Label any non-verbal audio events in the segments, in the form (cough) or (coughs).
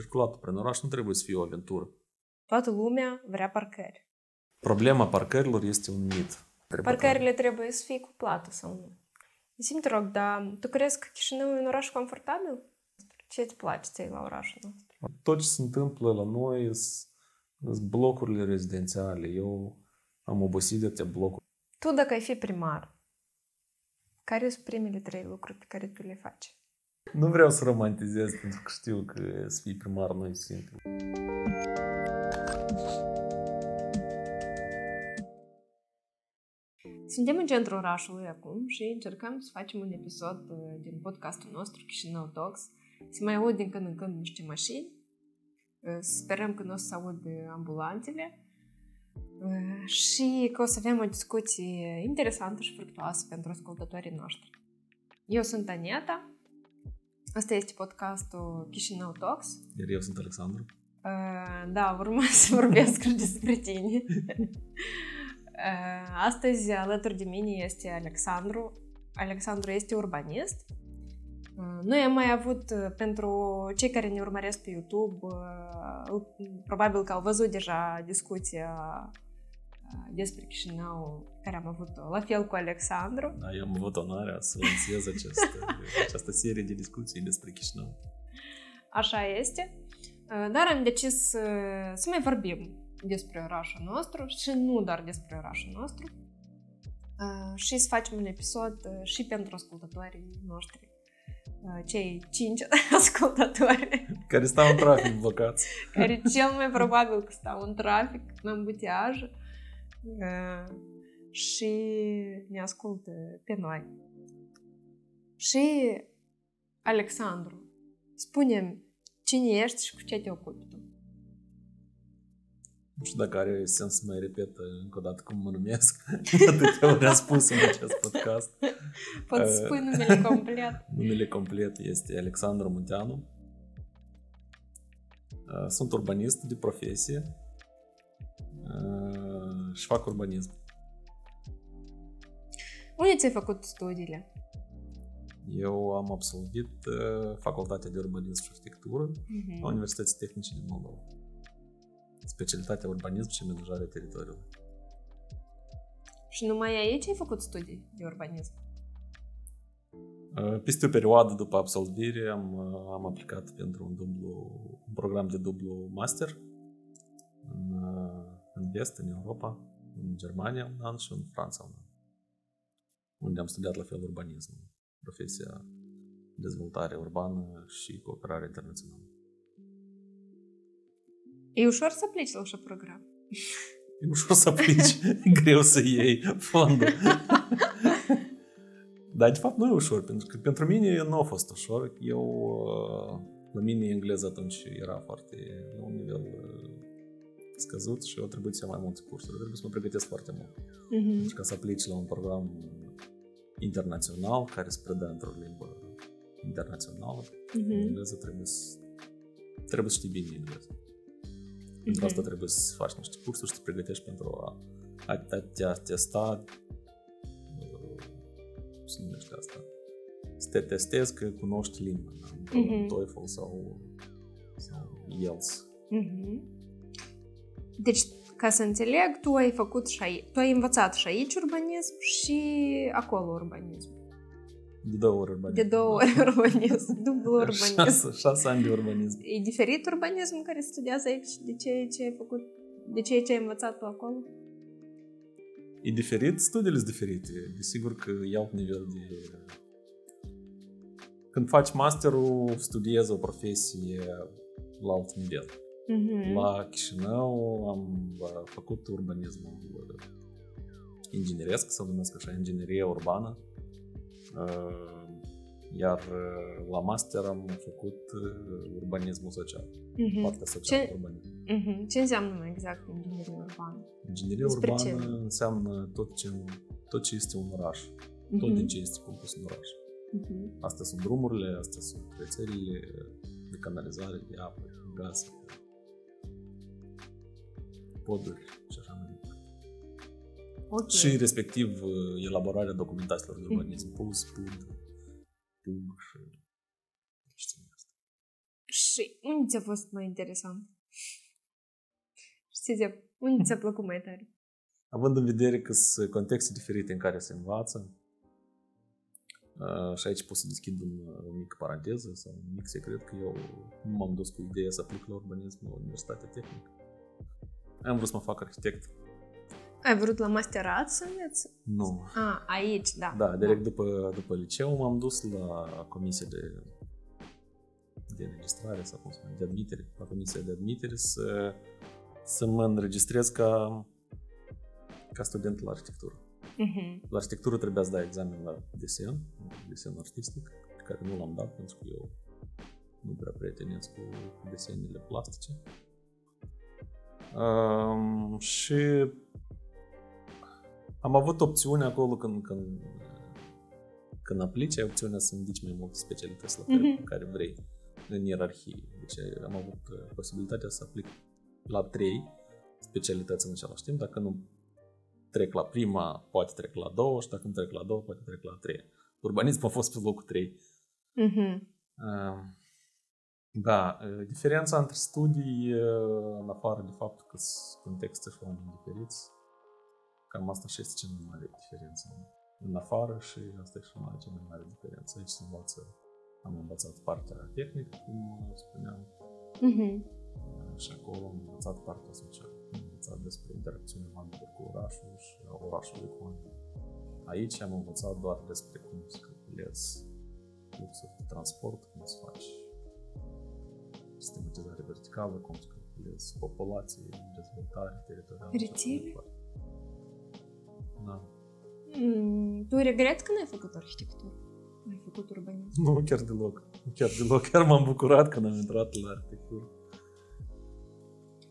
Circulatul prin oraș nu trebuie să fie o aventură. Toată lumea vrea parcări. Problema parcărilor este un mit. Parcările trebuie să fie cu plată sau nu. Zi-mi, te rog, dar tu crezi că Chișinău e un oraș confortabil? Ce îți place ție la orașul nostru? Tot ce se întâmplă la noi sunt blocurile rezidențiale. Eu am obosit de atâtea blocuri. Tu, dacă ai fi primar, care sunt primele trei lucruri pe care tu le faci? Nu vreau să romantizez pentru că știu că să fii primar nu e simplu. Suntem în centrul orașului acum și încercăm să facem un episod uh, din podcastul nostru Chișinău Talks. Se mai aud din când în când niște mașini. Uh, Sperăm că nu o să se aud ambulanțele uh, și că o să avem o discuție interesantă și fructuoasă pentru ascultătorii noștri. Eu sunt Anieta. Asta este podcastul Chișinău Talks. Iar eu sunt Alexandru. Uh, da, urma să vorbesc și (laughs) despre tine. Uh, astăzi, alături de mine este Alexandru. Alexandru este urbanist. Uh, noi am mai avut, uh, pentru cei care ne urmăresc pe YouTube, probabil că au văzut deja discuția despre Chișinău care am avut-o, la fel cu Alexandru. Da, eu am avut onoarea să lansez această, (laughs) această serie de discuții despre Chișinău. Așa este. Dar am decis să mai vorbim despre orașul nostru și nu doar despre orașul nostru. Și să facem un episod și pentru ascultătorii noștri. Cei cinci (laughs) ascultători. Care stau în trafic blocați. Care (laughs) cel mai probabil că stau în trafic, în ambutiaj. Și ne ascultă pe noi. Și Alexandru, spunem cine ești și cu ce te ocupi tu. Nu știu dacă are sens să mai repet încă o dată cum mă numesc. Atâtea ori am spus în acest podcast. Poți uh, spui numele complet. numele complet este Alexandru Munteanu. Uh, sunt urbanist de profesie uh, și fac urbanism. Unde ți-ai făcut studiile? Eu am absolvit facultatea de urbanism și arhitectură uh-huh. la Universității Tehnice din Moldova specialitatea urbanism și amenajarea teritoriului. Și numai aici ai făcut studii de urbanism? Uh, peste o perioadă după absolvire am, uh, am aplicat pentru un, dublu, un program de dublu master în, uh, în vest, în Europa, în Germania un an și în Franța un an, unde am studiat la fel urbanism, profesia dezvoltare urbană și cooperare internațională. E ușor să aplici la așa program. E ușor să aplici, e greu să iei fondul. Dar, de fapt, nu e ușor, pentru că pentru mine nu a fost ușor. Eu, uh, la mine engleză atunci era foarte la un nivel uh, scăzut și eu trebuie să iau mai multe cursuri. Trebuie să mă pregătesc foarte mult. Uh-huh. Pentru ca să aplici la un program internațional care se predă într-o limbă internațională, uh-huh. engleză trebuie să, trebuie să știi bine engleză. Pentru asta trebuie să faci niște cursuri și să te pregătești pentru a, a, a te a testa uh, se numește asta să te testezi că cunoști limba mm-hmm. TOEFL sau, sau IELTS mm-hmm. Deci, ca să înțeleg, tu ai făcut și aici, tu ai învățat și șaici urbanism și acolo urbanism. De două ori urbanism. De două ori (laughs) urbanism. Dublu urbanism. Șase, șase ani de urbanism. E diferit urbanism care studiază aici de ce, ce ai făcut, de ce, ce ai învățat tu acolo? E diferit, studiile sunt diferite. Desigur că e alt nivel de... Când faci masterul, studiezi o profesie la alt nivel. Mm-hmm. La Chișinău am făcut urbanismul ingineresc, să numesc așa, ingineria urbană iar la master am făcut urbanismul social. Uh-huh. Partea socială ce, urbanism. Uh-huh. Ce înseamnă mai exact ingineria urbană? Ingineria Despre urbană ce? înseamnă tot ce, tot ce este un oraș. Uh-huh. Tot din ce este compus un oraș. Uh-huh. Astea sunt drumurile, astea sunt rețelele de canalizare, de apă, de gaz, poduri și așa mai departe. Okay. Și respectiv uh, elaborarea documentațiilor de urbanism, PUS, PUD, PUG și Și unde ți-a fost mai interesant? Știți, unde ți-a plăcut mai tare? Având în vedere că sunt contexte diferite în care se învață, uh, și aici pot să deschid un, o mică paranteză sau un mic secret că eu nu m-am dus cu ideea să aplic la urbanism la Universitatea Tehnică. Am vrut să mă fac arhitect. Ai vrut la masterat să înveți? Nu. A, aici, da. Da, direct după, după liceu m-am dus la comisia de, de înregistrare sau cum să spun, de admitere, la comisia de admitere să, să mă înregistrez ca, ca student la arhitectură. Mhm. La arhitectură trebuia să dai examen la desen, desen artistic, pe care nu l-am dat pentru că eu nu prea prietenesc cu desenele plastice. Um, și am avut opțiune acolo când, când, când aplici, ai opțiunea să indici mai multe specialități la care, Mhm. care vrei în ierarhie. Deci am avut uh, posibilitatea să aplic la trei specialități în același timp. Dacă nu trec la prima, poate trec la două și dacă nu trec la două, poate trec la trei. Urbanism a fost pe locul trei. Mhm. Uh, Da, uh, diferența între studii, uh, în afară de faptul că sunt contexte și oameni diferiți, cam asta și este cea mai mare diferență. În afară și asta e și mai cea mai mare diferență. Aici se învață, am învățat partea tehnică, cum spuneam, Mhm. uh, și acolo am învățat partea socială. Am învățat despre interacțiunea oamenilor cu orașul și a orașului cu oamenii. Aici am învățat doar despre cum să calculezi fluxul de transport, cum să faci sistematizare verticală, cum să calculezi populație, dezvoltare teritorială. și așa mai Rețele? departe. Da. Mm, Tu regret că n-ai făcut arhitectură? Ai făcut urbanism? Nu, chiar deloc. Chiar deloc. Chiar m-am bucurat când am intrat la arhitectură.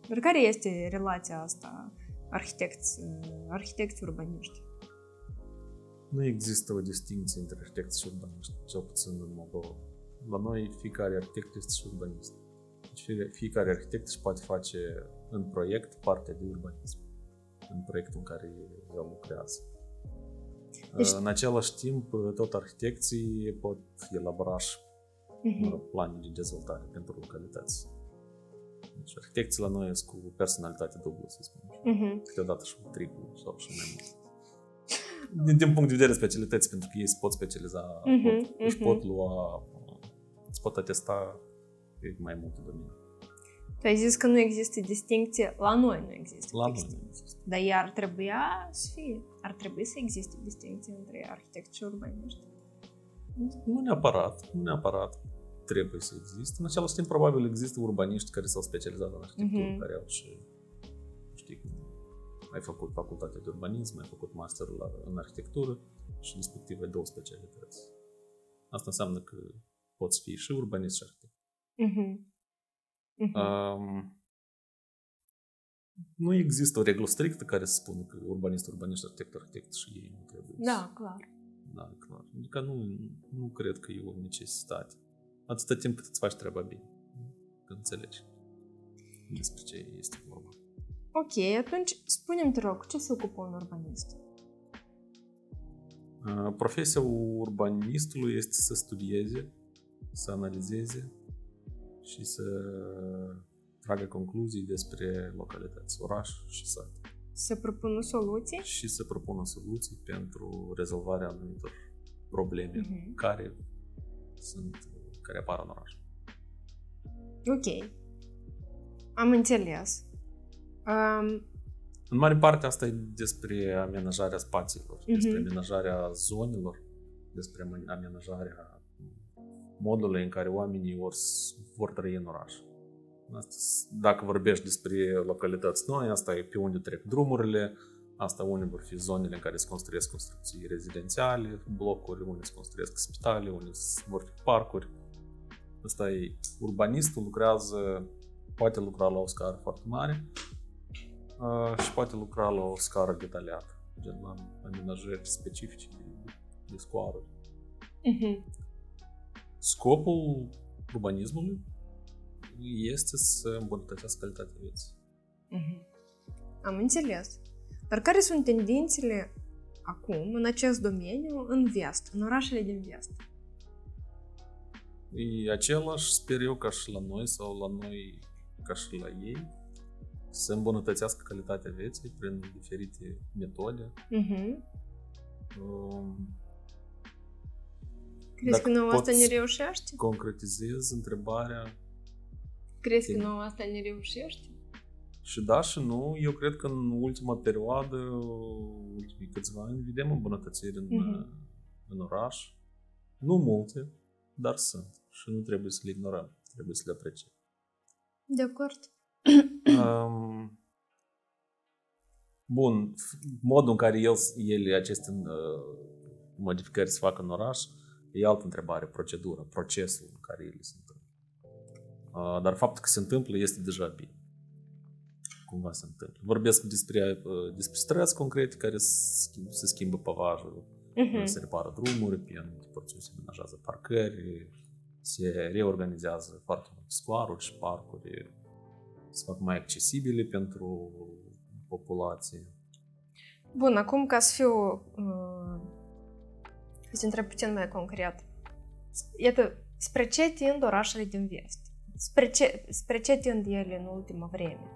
Dar care este relația asta arhitecți, arhitecți urbaniști? Nu există o distinție între arhitecți și urbaniști, cel puțin în Moldova. La noi fiecare arhitect este și urbanist. Deci fie- fiecare arhitect își poate face în proiect partea de urbanism. În proiectul în care el lucrează. Deci- În același timp, tot arhitecții pot elabora și mă Mhm. rog, planuri de dezvoltare pentru localități. Deci arhitecții la noi sunt cu personalitate dublă, să spunem. Mhm. Câteodată și cu triplu sau și mai mult. Din, din punct de vedere specialități, pentru că ei se pot specializa, Mhm, pot, își mhm. pot lua, îți pot atesta pe mai multe domenii. Tu ai zis că nu există distincție. La noi nu există La noi distincție. nu există. Dar ea ar trebui să fie. Ar trebui să existe distincție între arhitecți și urbaniști. Nu neapărat, nu neapărat trebuie să existe. În același timp, probabil există urbaniști care s-au specializat în arhitectură, Mhm. care au și, știi, ai făcut facultatea de urbanism, ai făcut masterul la, în arhitectură și respectiv ai două specialități. Asta înseamnă că poți fi și urbanist și arhitect. Mhm. Mhm. Um, nu există o reglă strictă care să spună că urbanist, urbanist, arhitect, arhitect și ei nu trebuie să- Da, clar. Da, clar. Adică nu, nu cred că e o necesitate. Atâta timp cât îți faci treaba bine. Când înțelegi despre ce este vorba. Ok, atunci spune-mi, te rog, ce se ocupă un urbanist? Uh, Profesia urbanistului este să studieze, să analizeze și să tragă concluzii despre localități, oraș și sat. Să propună soluții? Și să propună soluții pentru rezolvarea anumitor probleme Mhm. care sunt, care apar în oraș. Ok. Am înțeles. Um, În mare parte asta e despre amenajarea spațiilor, Mhm. despre amenajarea zonelor, despre ame- amenajarea modului în care oamenii vor, s- vor trăi în oraș. Asta, s- dacă vorbești despre localități noi, asta e pe unde trec drumurile, asta unde vor fi zonele în care se construiesc construcții rezidențiale, blocuri, unde se construiesc spitale, unde s- vor fi parcuri. Asta e urbanistul lucrează, poate lucra la o scară foarte mare, Uh, și poate lucra la o scară detaliată, gen la amenajări specifice de, de scoaruri. mhm. Scopul urbanismului este să îmbunătățească calitatea vieții. Mm-hmm. Am înțeles. Dar care sunt tendințele acum, în acest domeniu, în vest, în orașele din vest? E același, sper eu, ca și la noi sau la noi ca și la ei, să îmbunătățească calitatea vieții prin diferite metode. Uh-huh. Um, Crezi că Dacă nouă asta poți- ne reușește? concretizez întrebarea Crezi că Sim. nouă asta ne reușește? și da și nu. Eu cred că în ultima perioadă, ultimii câțiva ani, vedem îmbunătățiri în, Mhm. în oraș. Nu multe, dar sunt. Și nu trebuie să le ignorăm. Trebuie să le apreciem. De acord. Um, bun, f- modul în care el, ele, aceste uh, modificări se fac în oraș, E altă întrebare, procedura, procesul în care ele se întâmplă. Dar faptul că se întâmplă este deja bine. Cumva se întâmplă. Vorbesc despre, despre străzi concrete care se schimbă pavajul, uh-huh. Mhm. se repară drumuri, pe se menajează parcări, se reorganizează foarte mult scoaruri și parcuri, se fac mai accesibile pentru populație. Bun, acum ca să fiu uh să te întreb puțin mai concret. Iată, spre ce tind orașele din vest? Spre ce, spre ce tind ele în ultima vreme?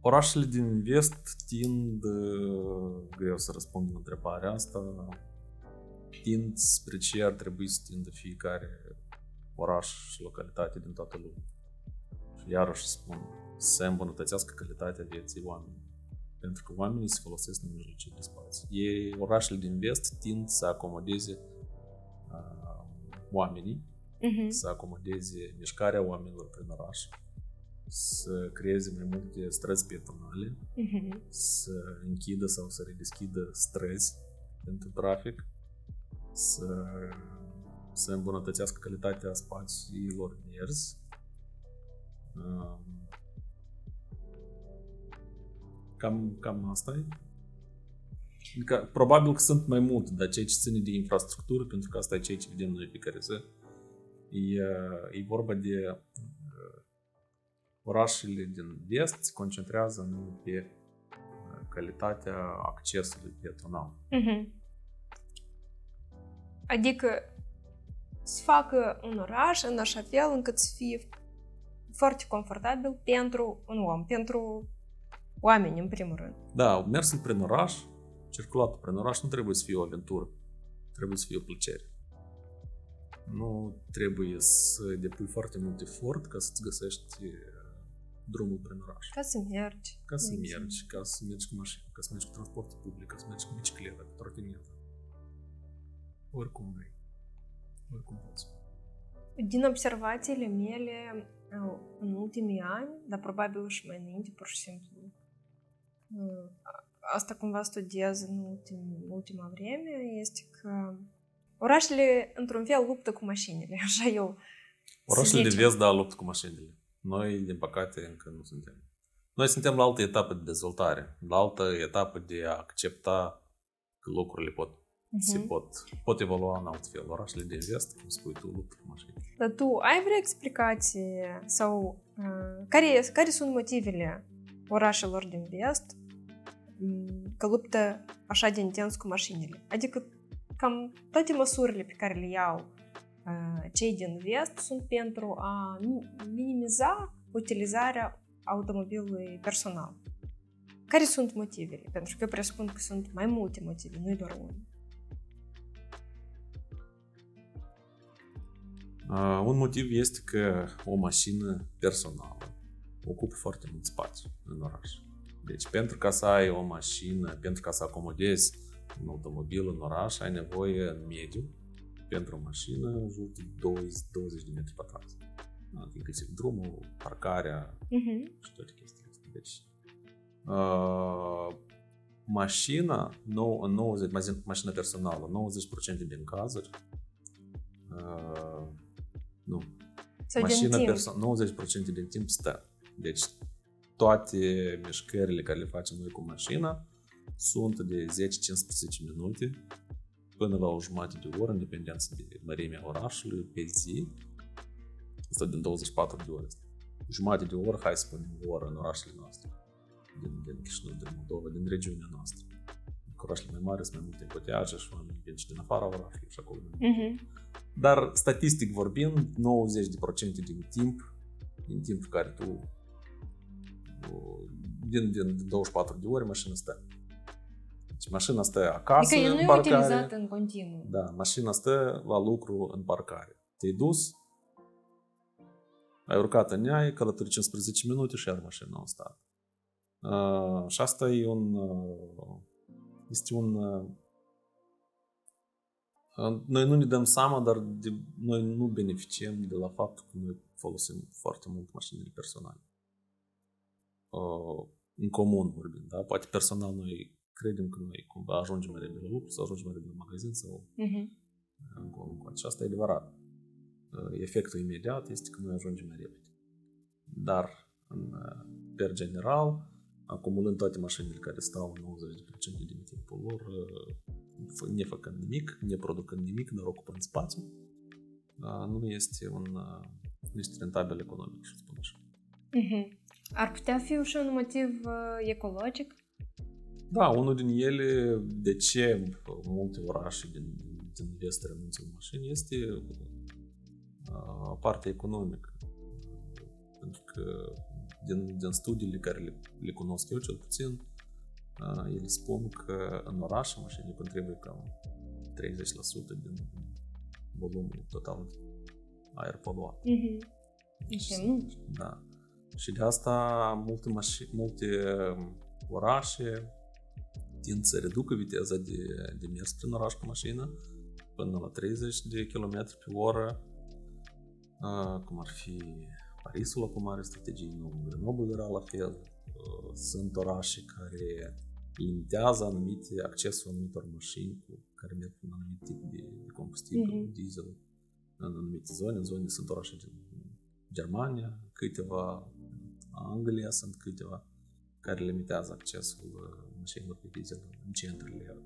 Orașele din vest tind, uh, greu să răspund la întrebarea asta, tind spre ce ar trebui să tindă fiecare oraș și localitate din toată lumea. Și iarăși spun, să îmbunătățească calitatea vieții oamenilor. Pentru că oamenii se folosesc în mijlocii de spațiu. Ei, orașele din vest tind să acomodeze uh, oamenii, Mhm. să acomodeze mișcarea oamenilor prin oraș, să creeze mai multe străzi pietonale, Mhm. să închidă sau să redeschidă străzi pentru trafic, să, să îmbunătățească calitatea spațiilor verzi. Um, Cam, cam asta e. Adică, probabil că sunt mai multe, dar ceea ce ține de infrastructură, pentru că asta e ceea ce vedem noi pe care zi, e, e vorba de uh, orașele din vest se concentrează nu pe uh, calitatea accesului pietonal. Mhm. Adică să facă un oraș în așa fel încât să fie foarte confortabil pentru un om, pentru oameni, în primul rând. Da, mersul prin oraș, circulatul prin oraș nu trebuie să fie o aventură, trebuie să fie o plăcere. Nu trebuie să depui foarte mult efort ca să-ți găsești uh, drumul prin oraș. Ca să mergi. Ca să de exemplu. mergi, ca să mergi cu mașină, ca să mergi cu transport public, ca să mergi cu bicicletă, cu trotinetă. Oricum vrei. Oricum poți. Din observațiile mele uh, în ultimii ani, dar probabil și mai înainte, pur și simplu, uh, asta cumva studiez în ultim, ultima vreme, este că orașele, într-un fel, luptă cu mașinile. (laughs) Așa eu Orașele de zicem. vest, da, luptă cu mașinile. Noi, din păcate, încă nu suntem. Noi suntem la altă etapă de dezvoltare, la altă etapă de a accepta că lucrurile pot, se Mhm. pot, pot evolua în alt fel. Orașele de vest, cum spui tu, luptă cu mașinile. Dar tu ai vreo explicație sau uh, care, care sunt motivele orașelor din vest m, că luptă așa de intens cu mașinile? Adică cam toate măsurile pe care le iau uh, cei din vest sunt pentru a mi- minimiza utilizarea automobilului personal. Care sunt motivele? Pentru că eu presupun că sunt mai multe motive, nu doar unul. Uh, un motiv este că o mașină personală ocupă foarte mult spațiu în oraș. Deci pentru ca să ai o mașină, pentru ca să acomodezi un automobil în oraș, ai nevoie în mediu pentru o mașină în jur de 20, 20 de metri pătrați. Da, inclusiv drumul, parcarea Mhm. și toate chestiile astea. Deci, uh, mașina, nou, în 90, mașina- mașina personală, 90% din cazuri, uh, nu, Sau mașina din timp. perso- 90% din timp stă. Deci toate mișcările care le facem noi cu mașina sunt de 10-15 minute până la o jumătate de oră, în dependență de mărimea orașului, pe zi. Asta din 24 de ore. Jumătate de oră, hai să spunem o oră în orașele noastre. Din, din Chișinău, din Moldova, din regiunea noastră. orașele mai mari sunt mai multe coteaje și oamenii vin și din afara orașului și acolo. Mhm. Dar, statistic vorbind, 90% din timp, din timp care tu din, din 24 de ore mașina stă. Deci mașina stă acasă, Adică el nu în e parcare. utilizat în continuu. Da, mașina stă la lucru în parcare. Te-ai dus, ai urcat în ea, ai călătorit 15 minute și iar mașina a stat. Uh, și asta e un... Uh, este un... Uh, noi nu ne dăm seama, dar de, noi nu beneficiem de la faptul că noi folosim foarte mult mașinile personale. Uh, în comun vorbim, da? Poate personal noi credem că noi cumva ajungem mai repede la lucru sau ajungem mai repede la magazin sau Mhm. încolo încoace. Și asta e adevărat. Uh, Efectul imediat este că noi ajungem mai repede. Dar, în, uh, per general, acumulând toate mașinile care stau 90% din timpul lor, uh, fă- nefăcând nimic, neproducând nimic, dar ocupând spațiu, uh, nu este un uh, nu este rentabil economic, să spun așa. Mhm. Ar putea fi și un motiv uh, ecologic? Da, unul din ele, de ce multe orașe din, din vest renunță la mașini, este uh, partea economică. Pentru că din, din studiile care le, le cunosc eu cel puțin, uh, ele spun că în orașe mașinile contribuie cam 30% din volumul total de aer poluat. Mhm. Este mult. Da. Și de asta multe, mași- multe um, orașe tind să reducă viteza de, de mers prin oraș cu mașină până la 30 de km pe oră, uh, cum ar fi Parisul acum are strategii nouă, Grenoble era la fel. Uh, Sunt orașe care limitează anumite accesul anumitor mașini cu care merg cu un anumit tip de, de combustibil, Mhm. diesel, în anumite zone. În zone sunt orașe din Germania, câteva, Anglia sunt câteva care limitează accesul uh, mașinilor pe diesel în centrele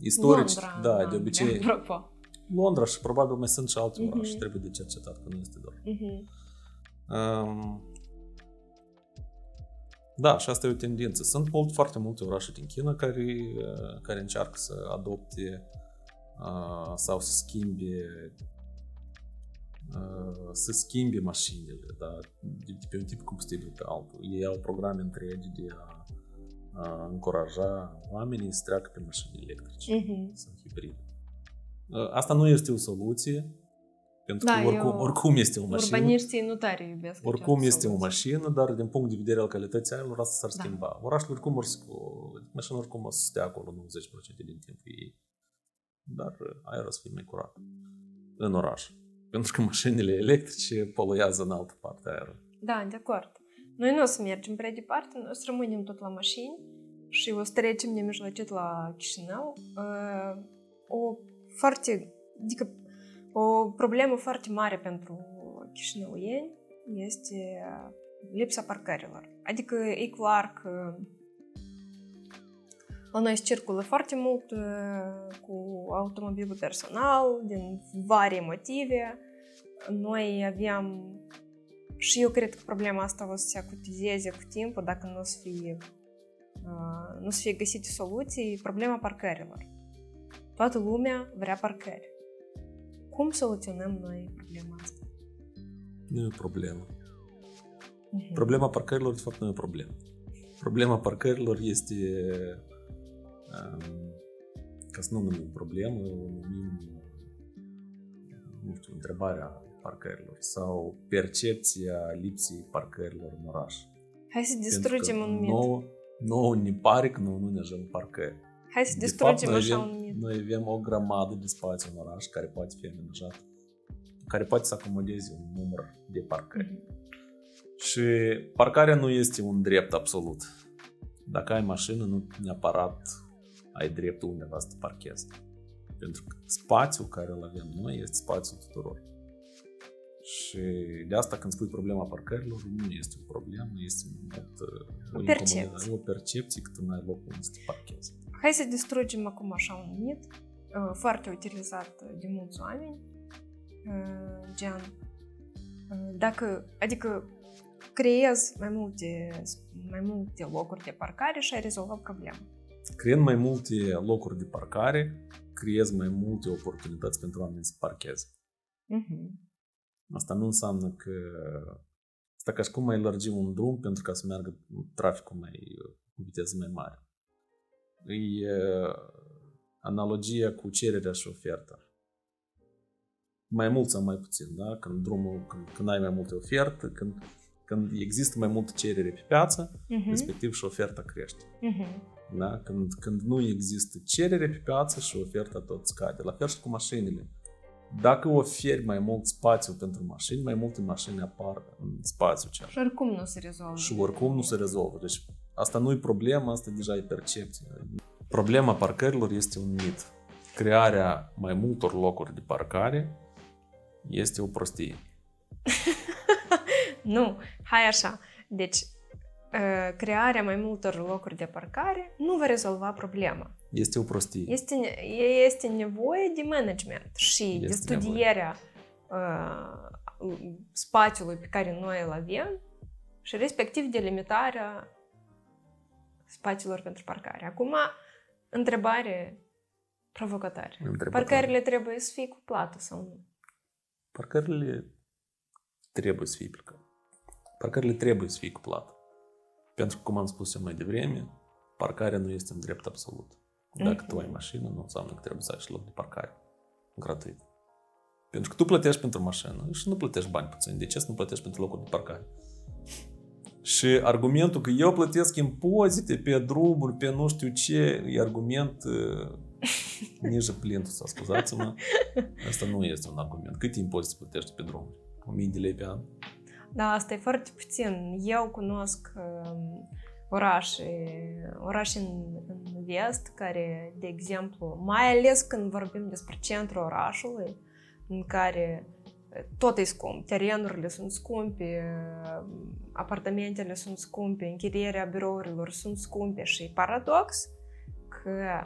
istorici. Londra, da, de Anglia, obicei. Apropo. Londra și probabil mai sunt și alte Mhm. orașe, trebuie de cercetat, că nu este doar. Mhm. Um, da, și asta e o tendință. Sunt mult, foarte multe orașe din China care, uh, care încearcă să adopte uh, sau să schimbe uh, să schimbe mașinile da, de, de pe un tip de combustibil pe altul. Ei au programe întregi de a, a încuraja oamenii să treacă pe mașini electrice Mhm. sau hibride. Uh, Asta nu este o soluție, pentru Da, că oricum, eu- oricum este o mașină. Urbaniștii nu tare iubesc Oricum această este o soluție. mașină, dar din punct de vedere al calității aerului, asta s-ar Da. schimba. Orașul oricum or, mașina oricum o să stea acolo 90% din timpul ei. Dar uh, aerul o să fie mai curat în oraș. Pentru că mașinile electrice poluează în altă parte aerul. Da, de acord. Noi nu o să mergem prea departe, noi o să rămânem tot la mașini și o să trecem nemijlocit la Chișinău. Uh, O foarte, adică o problemă foarte mare pentru chișinăuieni este lipsa parcărilor. Adică e clar că la noi se circulă foarte mult uh, cu automobilul personal, din vari motive. Noi aveam și eu cred că problema asta o să se acutizeze cu timpul dacă nu o să fie, uh, nu o să fie găsite soluții, problema parcărilor. Toată lumea vrea parcări. Cum soluționăm noi problema asta? Nu e o problemă. Mhm. Problema parcărilor, de fapt, nu e o problemă. Problema parcărilor este, um, ca să nu o numim problemă, o numim, nu știu, întrebarea parcărilor sau percepția lipsei parcărilor în oraș. Hai să Pentru distrugem că un mit. Nouă, nouă ne pare că noi nu ne ajung parcări. Hai să De fapt, distrugem noi așa avem, un mit. noi avem o grămadă de spațiu în oraș care poate fi amenajat, care poate să acomodeze un număr de parcări. Mhm. Și parcarea nu este un drept absolut. Dacă ai mașină, nu neapărat ai dreptul undeva să te parchezi. Pentru că spațiul care îl avem noi este spațiul tuturor. Și de asta când spui problema parcărilor, nu este o problemă, este un mod, uh, O incomodă- percepție. o percepție că tu nu ai loc unde să te parchezi. Hai să distrugem acum așa un mit uh, foarte utilizat de mulți oameni, uh, gen, uh, dacă, adică creezi mai multe, mai multe locuri de parcare și ai rezolvat problema. Creând mai multe locuri de parcare, creezi mai multe oportunități pentru oameni să parcheze. Mhm. Asta nu înseamnă că asta ca și cum mai lărgim un drum pentru ca să meargă traficul mai cu viteză mai mare. E uh, analogia cu cererea și oferta. Mai mult sau mai puțin, da? Când drumul, când, când ai mai multe oferte, când, când există mai multă cerere pe piață, Mhm. respectiv și oferta crește. Mhm. Da? Când, când nu există cerere pe piață și oferta tot scade. La fel și cu mașinile. Dacă oferi mai mult spațiu pentru mașini, mai multe mașini apar în spațiu cel. Și oricum nu se rezolvă. Și oricum nu se rezolvă. Deci asta nu e problemă, asta deja e percepție. Problema parcărilor este un mit. Crearea mai multor locuri de parcare este o prostie. (laughs) Nu, hai așa. Deci, uh, crearea mai multor locuri de parcare nu va rezolva problema. Este o prostie. Este, este nevoie de management și de Este studierea uh, spațiului pe care noi îl avem și respectiv de limitarea spațiilor pentru parcare. Acum, întrebare provocatoare. Întrebătoare. Parcările trebuie să fie cu plată sau nu? Parcările trebuie să fie plăcate. Parcările trebuie să fie cu plată. Pentru că, cum am spus eu mai devreme, parcarea nu este un drept absolut. Dacă Mhm. tu ai mașină, nu înseamnă că trebuie să ai și loc de parcare. Gratuit. Pentru că tu plătești pentru mașină și nu plătești bani puțini. De ce să nu plătești pentru locuri de parcare? Și argumentul că eu plătesc impozite pe drumuri, pe nu știu ce, e argument uh, (laughs) nici plin, să scuzați-mă. Asta nu este un argument. Cât impozite plătești pe drumuri? 1000 de lei pe an? Da, asta e foarte puțin. Eu cunosc um, orașe, orașe în, în vest care, de exemplu, mai ales când vorbim despre centrul orașului, în care eh, tot e scump, terenurile sunt scumpe, eh, apartamentele sunt scumpe, închirierea birourilor sunt scumpe și paradox că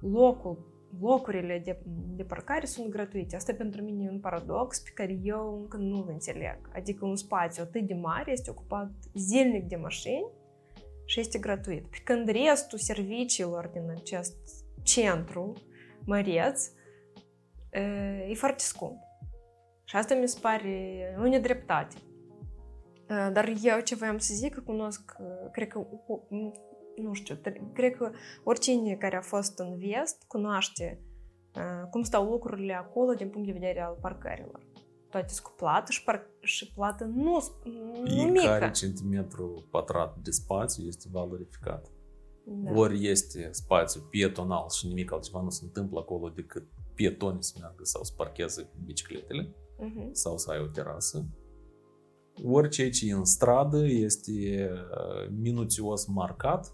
locul locurile de, de parcare sunt gratuite. Asta pentru mine e un paradox pe care eu încă nu-l înțeleg. Adică un spațiu atât de mare este ocupat zilnic de mașini și este gratuit. Pe când restul serviciilor din acest centru măreț e, e foarte scump. Și asta mi se pare o nedreptate. E, Dar eu ce voiam să zic, că cunosc, e, cred că, u- u- nu știu, tre- cred că oricine care a fost în vest cunoaște uh, cum stau lucrurile acolo din punct de vedere al parcărilor. Toate sunt cu plată și, par- și plată nu, nu mică. Fiecare centimetru pătrat de spațiu este valorificat. Da. Ori este spațiu pietonal și nimic altceva nu se întâmplă acolo decât pietonii să meargă sau să parcheze bicicletele Mhm. sau să ai o terasă. Ori ceea ce e în stradă este uh, minuțios marcat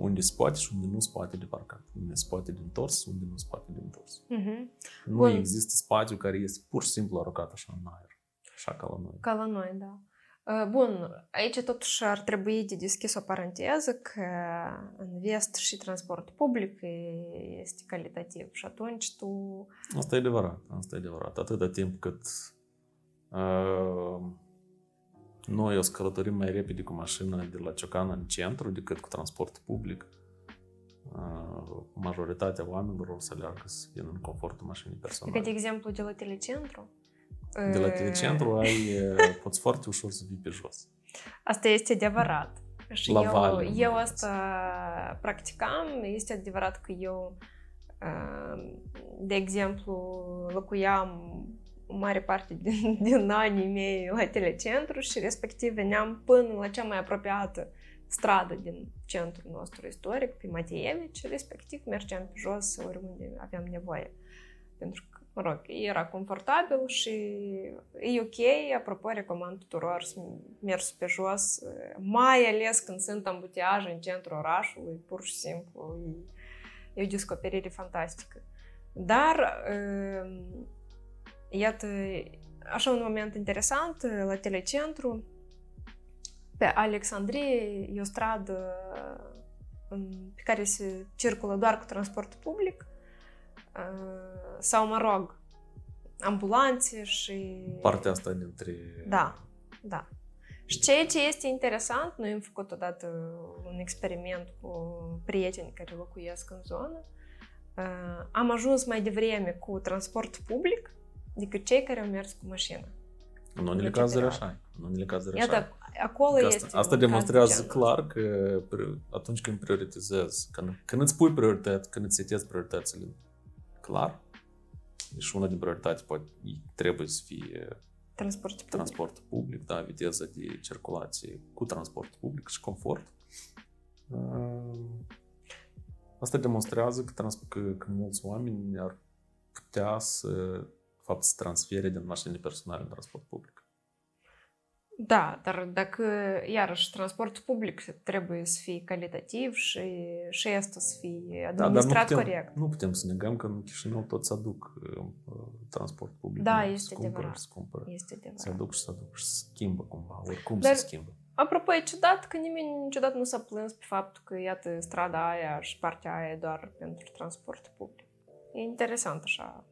unde se poate și unde nu se poate de parcat. Unde se poate de întors, unde nu se poate de întors. Mhm. Nu Bun. există spațiu care este pur și simplu aruncat așa în aer. Așa ca la noi. Ca la noi, da. Uh, Bun, aici totuși ar trebui de deschis o paranteză că în vest și transportul public e- este calitativ și atunci tu... Asta e adevărat, asta e adevărat. Atâta timp cât uh, noi o să călătorim mai repede cu mașina de la Ciocan în centru decât cu transport public, uh, majoritatea oamenilor o să aleargă să vină în confortul mașinii Adică, personale. de exemplu, de la telecentru. De la uh, telecentru ai, uh, poți foarte ușor să vii pe jos. Asta este adevărat. Și La eu, Vale, mai eu ales. asta practicam. Este adevărat că eu, uh, de exemplu, locuiam o mare parte din, (laughs) din anii mei la telecentru și respectiv veneam până la cea mai apropiată stradă din centrul nostru istoric, pe Matievici, și respectiv mergeam pe jos oriunde aveam nevoie. Pentru că, mă rog, era confortabil și e ok, apropo, recomand tuturor să mers pe jos, mai ales când sunt ambutiaje în centrul orașului, pur și simplu, e, e o descoperire fantastică. Dar, uh, iată, așa un moment interesant, la telecentru, pe Alexandrie e o stradă în- pe care se circulă doar cu transport public, uh, sau, mă rog, ambulanțe și... Partea asta dintre... Da, da. Și ceea ce este interesant, noi am făcut odată un experiment cu prieteni care locuiesc în zonă. Uh, am ajuns mai devreme cu transport public decât cei care au mers cu mașină. În unele cazuri așa. În unele cazuri așa. Iată, acolo Că este asta, asta un caz demonstrează de genul clar că pri- atunci când prioritizezi, când, când îți pui priorități, când îți setezi prioritățile clar, și una din priorități poate trebuie să fie Transport public. transport public, da, viteză de circulație cu transport public și confort. Uh, Asta demonstrează că, trans- că, că mulți oameni ar putea să, de fapt, să transfere din mașinile personale în transport public. Da, dar dacă, iarăși, transportul public trebuie să fie calitativ și, și asta să fie Da, dar nu administrat putem, corect. nu putem să negăm că în Chișinău tot se aduc uh, uh, transport public. Da, nu? este se cumpără, adevărat. se cumpără. Este Se adevărat. aduc și se aduc și se schimbă cumva, oricum Dar- se schimbă. Apropo, e ciudat că nimeni niciodată nu s-a plâns pe faptul că, iată, strada aia și partea aia e doar pentru transport public. E interesant așa,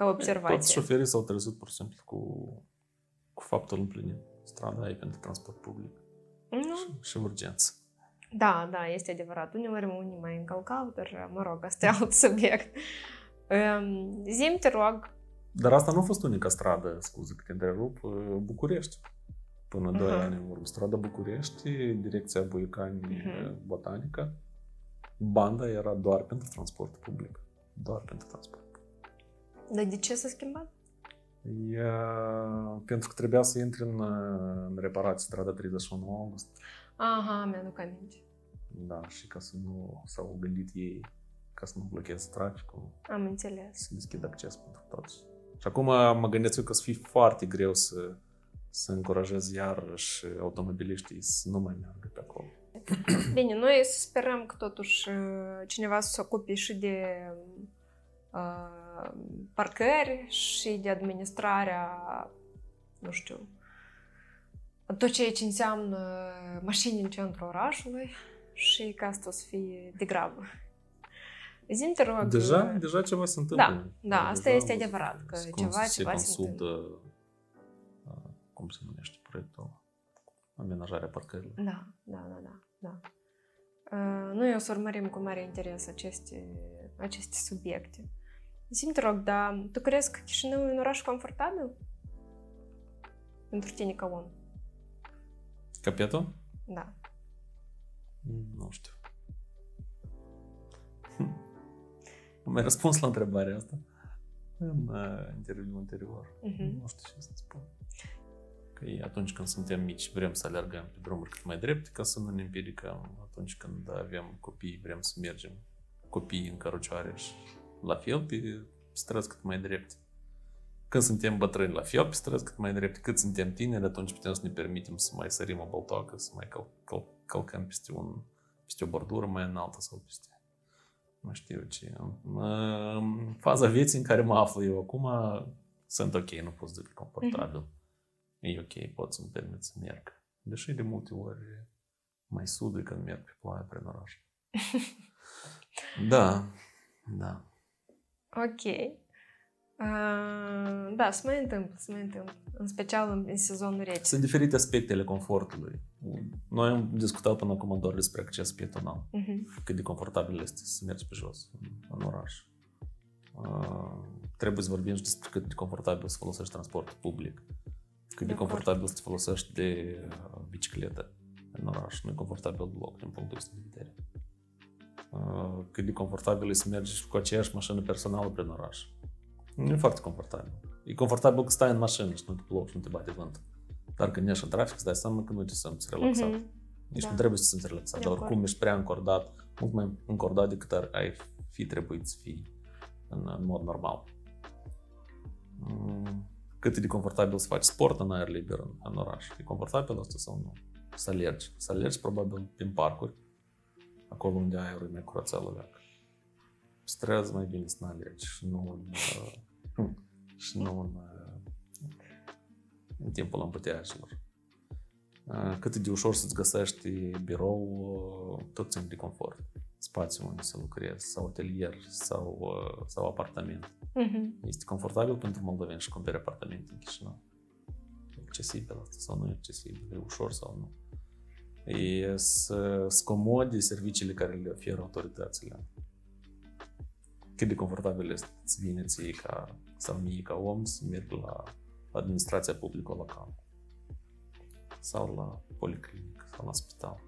ca Toți observație. șoferii s-au trezit pur și simplu cu, cu faptul împlinit. Strada e pentru transport public Nu? și, și urgență. Da, da, este adevărat. Uneori unii mai încălcau, dar, mă rog, asta e (laughs) alt subiect. Um, Zim, te rog, Dar asta nu a fost unica stradă, scuze că te întrerup, uh, București. Până 2 Aha. ani în urmă. Strada București, direcția Buicani Mhm. Botanica, banda era doar pentru transport public. Doar pentru transport public. Dar de ce s-a schimbat? E, pentru că trebuia să intri în, uh, în reparație strada 31 august. Aha, mi-aduc aminte. Da, și ca să nu s-au gândit ei ca să nu blocheze traficul, Am înțeles. să deschid acces pentru toți. Și acum mă gândesc eu că să fie foarte greu să, să încurajez iarăși automobiliștii să nu mai meargă pe acolo. Bine, noi să sperăm că totuși uh, cineva să se ocupe și de uh, parcări și de administrarea, nu știu, a tot ceea ce înseamnă mașini în centrul orașului și ca asta o să fie de grabă. Zim, te rog... Deja, uh, deja ceva se întâmplă. da, asta Deja este am văzut adevărat, că se ceva- cons- ceva se se consultă, uh, cum se numește proiectul, amenajarea parcărilor. Da, da, da, da. da. Uh, Noi o să urmărim cu mare interes aceste, aceste subiecte. Zim, te rog, dar tu crezi că Chișinău e un oraș confortabil? Pentru tine ca om. Capetul? Da. Nu știu. Am mai răspuns la întrebarea asta în uh, interviul anterior. Mhm. Nu știu ce să spun. Că e atunci când suntem mici vrem să alergăm pe drumuri cât mai drepte ca să nu ne împiedicăm. Atunci când avem copii vrem să mergem copiii în cărucioare și la fel pe străzi cât mai drepte. Când suntem bătrâni la fel pe străzi cât mai drepte, cât suntem tineri, atunci putem să ne permitem să mai sărim o boltoacă, să mai cal- cal- călcăm peste, un, peste o bordură mai înaltă sau peste nu știu ce. În faza vieții în care mă aflu eu acum, sunt ok, nu pot să zic confortabil. E ok, pot să-mi permit să merg. Deși de multe ori mai sudui când merg pe ploaie prin oraș. (laughs) da, da. Ok. Uh, da, se mai întâmplă, se mai întâmplă. În special în, în sezonul rece. Sunt diferite aspectele confortului. Noi am discutat până acum doar despre acces pietonal. Mhm. cât de confortabil este să mergi pe jos în, în oraș. Uh, trebuie să vorbim și despre cât de confortabil să folosești transport public. Cât de, De confortabil să te folosești de uh, bicicletă în oraș. Nu e confortabil deloc din punctul ăsta de vedere. Uh, cât de confortabil e să mergi cu aceeași mașină personală prin oraș. Nu e foarte confortabil. E confortabil că stai în mașină și nu te plouă și nu te bate vânt. Dar când ești în trafic, îți dai seama că nu te simți relaxat. Mhm. Nici Da. nu trebuie să te simți relaxat, De dar acord. oricum ești prea încordat, mult mai încordat decât ar ai fi trebuit să fii în, în mod normal. Mm, Cât e de confortabil să faci sport în aer liber în, în oraș? E confortabil asta sau nu? Să alergi. Să alergi probabil prin parcuri, acolo unde aerul e mai curățel o veacă. Străzi mai bine să nu alergi și nu în, uh, (laughs) și nu în, uh, în timpul împuteajelor. Uh, cât e de ușor să-ți găsești birou, uh, tot țin de confort. Spațiu unde să lucrezi, sau atelier, sau, uh, sau apartament. Mhm. Este confortabil pentru moldoveni și cumperi apartamente în Chișinău. accesibil asta sau nu e accesibil, e ușor sau nu. E să scomode serviciile care le oferă autoritățile. Cât de confortabil este îți vine ție ca, sau mie ca om să merg la administrația publică locală sau la policlinică sau la spital.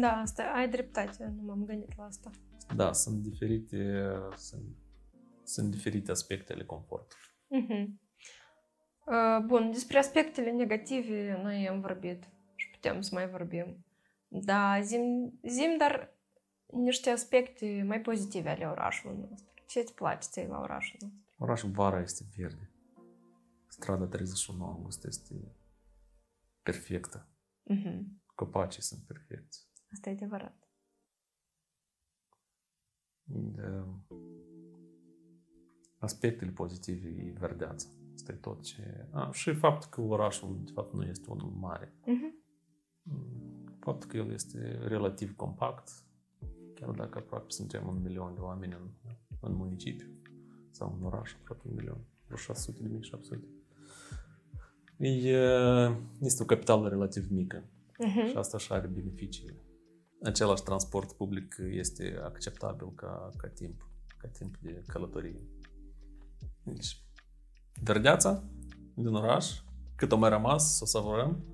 Da, asta, ai dreptate, nu m-am gândit la asta. Da, sunt diferite, sunt, sunt diferite aspectele confortului. Uh-huh. Uh, bun, despre aspectele negative noi am vorbit și putem să mai vorbim. Da, zim, zim dar niște aspecte mai pozitive ale orașului nostru. Ce îți place ție la orașul nostru? Orașul vara este verde. Strada 31 august este perfectă. Uh-huh. Copacii sunt perfecți. Asta e adevărat. De... Aspectele pozitive e verdeața. Asta e tot ce... A, și faptul că orașul, de fapt, nu este unul mare. Uh-huh. Faptul că el este relativ compact, chiar dacă aproape suntem un milion de oameni în, în municipiu sau în oraș, aproape un milion, vreo 600 de mii, 700. E, este o capitală relativ mică Uh-huh. și asta și are beneficiile. Același transport public este acceptabil ca, ca timp, ca timp de călătorie. Deci, verdeața din oraș, cât o mai rămas, să o savurăm, uh,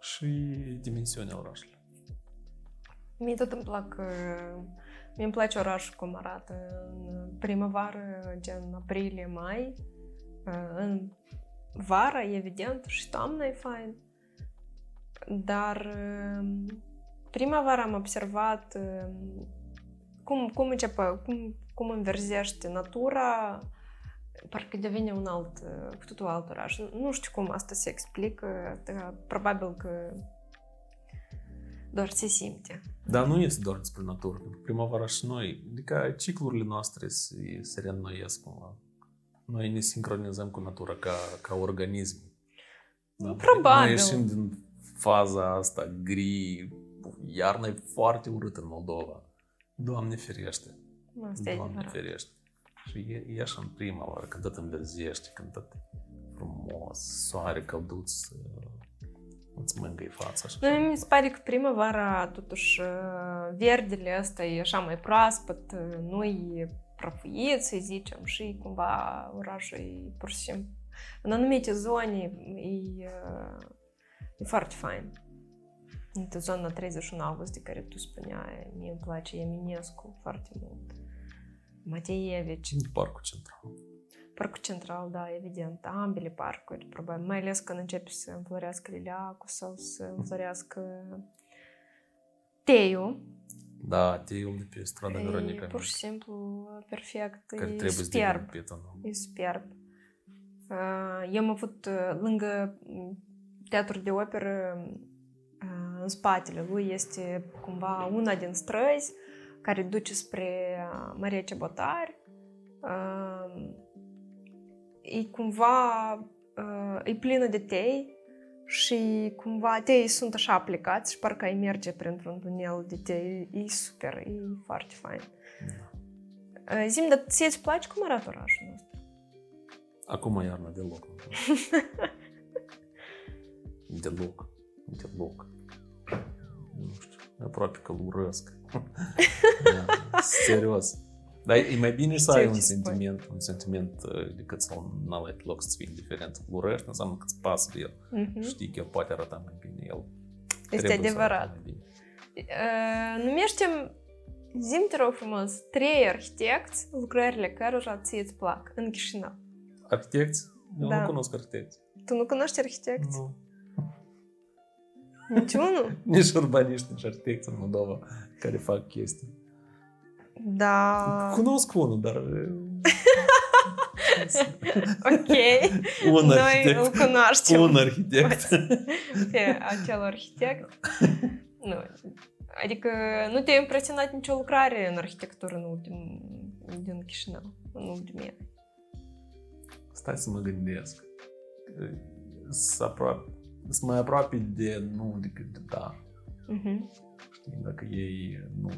și dimensiunea orașului. Mie tot îmi plac, uh, mie îmi place orașul cum arată în primăvară, gen aprilie, mai. Uh, În vara, evident, și toamna e fain. Dar uh, primăvara am observat uh, cum, cum începe, cum, cum înverzește natura, parcă devine un alt, uh, cu totul alt oraș. Nu știu cum asta se explică, dar probabil că doar se simte. Dar nu este doar despre natură, pentru că primăvara și noi, adică ciclurile noastre se, se reînnoiesc cumva. Noi ne sincronizăm cu natura ca, ca organism. Probabil. Noi ieșim din faza asta gri, iarna e foarte urâtă în Moldova. Doamne ferește! Asta e Doamne adevărat. ferește! Și e- ieși în primăvară, când tot înverzește, când tot e frumos, soare călduț, uh, îți mângâi fața. Și Nu, așa. mi se pare că primăvara, totuși, uh, verdele ăsta e așa mai proaspăt, uh, nu e prăfuit, să zicem, și cumva orașul e pur și simplu. În anumite zone e, uh, e foarte fain. Uite, zona 31 august de care tu spuneai, mie îmi place Eminescu foarte mult. Mateevici, În parcul central. Parcul Central, da, evident, ambele parcuri, probabil, mai ales când începe să înflorească liliacul sau să înflorească teiul. Da, teiul de pe strada E Veronica, pur și simplu perfect, care e trebuie să superb, devină betonul. e superb. Uh, Eu am avut uh, lângă m, teatru de operă uh, în spatele lui este cumva una din străzi care duce spre uh, Maria Cebotari. Uh, E cumva uh, e plină de tei și cumva teii sunt așa aplicați și parcă ai merge printr-un tunel de tei. E super, e foarte fain. Da. Uh, Zim, dar ție îți place cum arată orașul nostru? Acum iarna deloc. nu. (laughs) deloc. Deloc. Nu știu. Aproape că îl urăsc. da, serios. Dar e mai bine să Ce ai un ce spui? sentiment, un sentiment uh, decât să în alt loc să fii indiferent. Îl urăști înseamnă că îți pasă de el. Mhm. Știi că el poate arăta mai bine. El Este trebuie să arate adevărat. mai bine. Uh, numește Zim, te rog frumos, trei arhitecți, lucrările cărora ție îți plac în Chișinău. Arhitecți? Eu Da. nu cunosc arhitecți. Tu nu cunoști arhitecți? Nu. Niciunul? Nici urbaniști, nici arhitecți în Moldova care fac chestii. Da. Cunosc unul, dar... Ok. un Noi arhitect. îl cunoaștem. Un arhitect. Pe acel arhitect. Nu. Adică nu te-a impresionat nicio lucrare în arhitectură în ultim, din Chișinău, în ultimii ani. Stai să mă gândesc. Sunt aproape, sunt mai aproape de nu decât de da. Mhm. Știi, dacă ei nu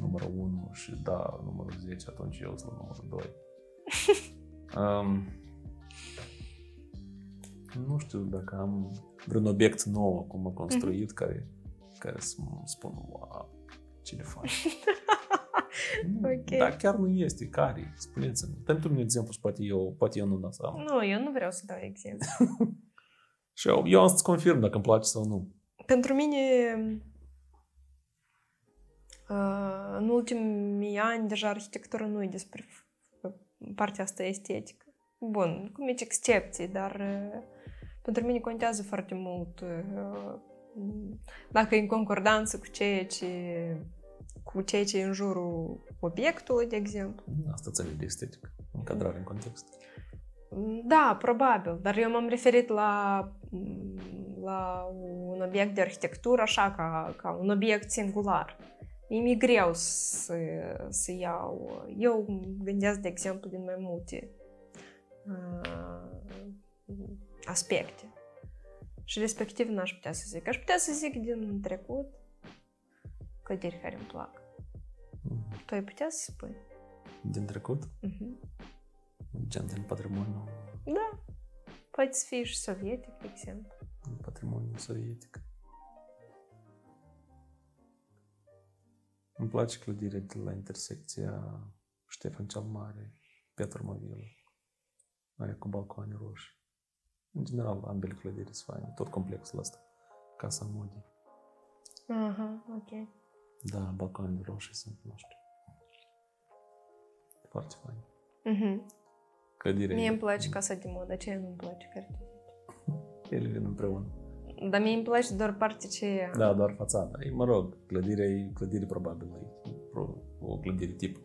numărul 1 și da numărul 10, atunci eu sunt numărul 2. um, (laughs) nu știu dacă am vreun obiect nou acum construit mm-hmm. care, care să spun, wow, ce le faci. (laughs) Ok. Dar chiar nu este. Care? Spuneți-mi. Pentru un exemplu și poate eu, poate eu nu dau seama. Nu, eu nu vreau să dau exemplu. (laughs) Și eu, eu am să confirm dacă îmi place sau nu. Pentru mine, uh, în ultimii ani, deja arhitectura nu e despre f- partea asta estetică. Bun, cu mici excepții, dar uh, pentru mine contează foarte mult uh, dacă e în concordanță cu ceea ce cu ceea ce e în jurul obiectului, de exemplu. Asta ține de estetică. Încadrare în context. Da, probabil, dar eu m-am referit la, la un obiect de arhitectură așa, ca, ca un obiect singular. Mi-e greu să, să iau. Eu gândesc, de exemplu, din mai multe uh, aspecte. Și respectiv n-aș putea să zic. Aș putea să zic din trecut clădiri care îmi plac. Mhm. Tu ai putea să spui? Din trecut? Uh-huh. Gen din patrimoniu, Da. Poate să fie și sovietic, de exemplu. din patrimoniu sovietic. Îmi place clădirea de la intersecția Ștefan cel Mare, Petru Movilă. Aia cu balcoane roșii. În general, ambele clădiri sunt faine. Tot complexul ăsta. Casa Modi. Aha, ok. Da, balcoanele roșii sunt, nu știu. Foarte fain. Uh-huh. Clădirea Mie îmi place casa de modă, aceea nu îmi place cartea. Ele vin împreună. Dar mie îmi place doar partea ce... Da, doar fațada. E, mă rog, clădirea e clădire probabil, e pro- o clădire tip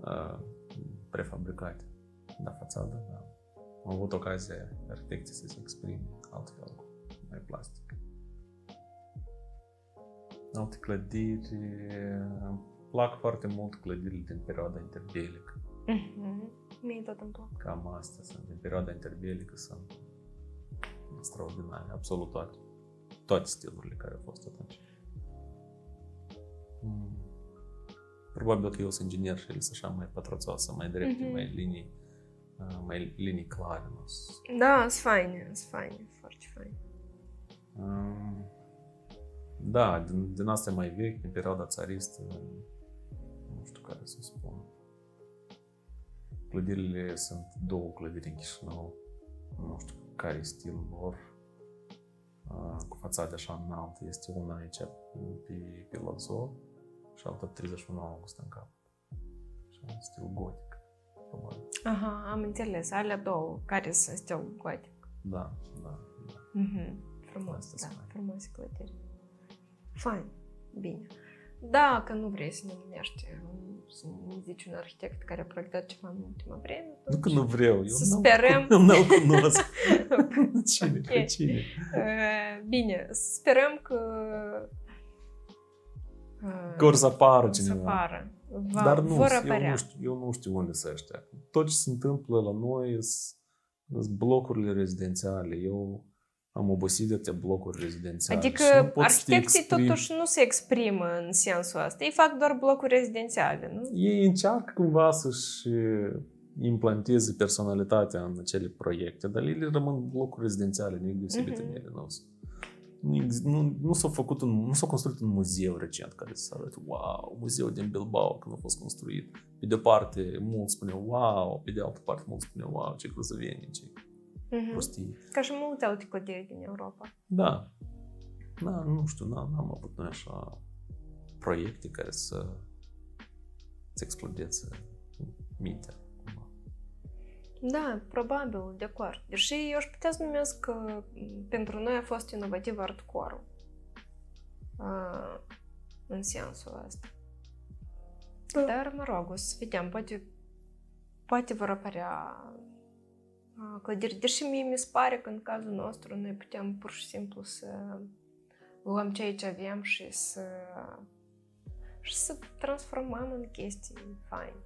uh, prefabricat. Da, fațada, da. Am avut ocazia arhitecții să se exprime altfel, mai plastic. Alte clădiri, îmi plac foarte mult clădirile din perioada interbelică. Uh-huh. Mie tot îmi plac. Cam astea sunt, din perioada interbelică sunt extraordinare, absolut toate. Toate stilurile care au fost atunci. Mm. Probabil că eu sunt inginer și el sunt așa mai patroțoasă, mai drepte, Mhm. mai linii, uh, mai linii clare. Nu? s- Da, sunt faine, sunt faine, foarte faine. Um, Da, din, din astea mai vechi, din perioada țaristă, nu știu care să spun. Clădirile sunt două clădiri în Chișinău, nu știu care e stilul lor, uh, cu fațade așa înaltă. Este una aici pe, pe Lazo și alta pe 31 august în cap. Și în stil gotic, probabil. Aha, am înțeles. Alea două, care sunt stil gotic. Da, da, da. Mhm. Frumos, Asta da, sunt faine. frumoase clădiri. Fain, bine. Da, că nu vrei să ne numești, să ne zici un arhitect care a proiectat ceva în ultima vreme. Nu că nu vreau, eu Să n-am- sperăm. (laughs) Nu cunosc. (laughs) Cine? Ok. Pe cine? Uh, Bine, sperăm că... uh, Că or să apară o să cineva. apară. Va, Dar nu, vor eu apărea. nu, știu, eu nu știu unde să ăștia. Tot ce se întâmplă la noi sunt blocurile rezidențiale. Eu am obosit de atâtea blocuri rezidențiale. Adică și nu pot să te arhitecții exprim. totuși nu se exprimă în sensul ăsta. Ei fac doar blocuri rezidențiale, nu? Ei încearcă cumva să-și implanteze personalitatea în acele proiecte, dar ele rămân blocuri rezidențiale, nu e deosebit Mhm. în ele. Nu, nu, ex- nu, nu s-a făcut un, nu s-a construit un muzeu recent care să arate, wow, muzeul din Bilbao când a fost construit. Pe de o parte, mulți spuneau, wow, pe de altă parte, mulți spuneau, wow, ce cruzăvenie, ce Mhm. prostie. Ca și multe alte clădiri din Europa. Da. Da, nu știu, n-am, n-am avut noi așa proiecte care să să explodeze mintea. cumva. Da, probabil, de acord. Deși eu aș putea să numesc că m, pentru noi a fost inovativ hardcore în sensul ăsta. Da. Dar, mă rog, o să vedem, poate, poate vor apărea a, clădiri. Deși mie mi se pare că în cazul nostru noi putem pur și simplu să luăm ceea ce avem și să și să transformăm în chestii faine.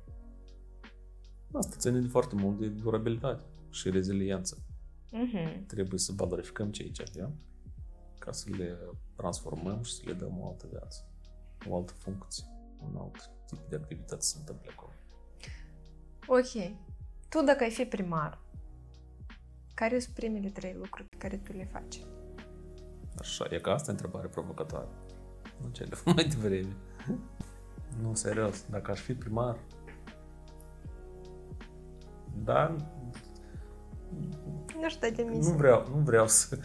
Asta ține de foarte mult de durabilitate și reziliență. Mhm. Trebuie să valorificăm ceea ce avem ca să le transformăm și să le dăm o altă viață, o altă funcție, un alt tip de activități să se întâmple acolo. Ok. Tu dacă ai fi primar, Care sunt primele trei lucruri pe care tu le faci? Așa, e ca asta e întrebare provocatoare. Nu ce le (laughs) mai devreme. nu, serios, dacă aș fi primar, da, nu știu de demisia. Nu vreau, nu vreau să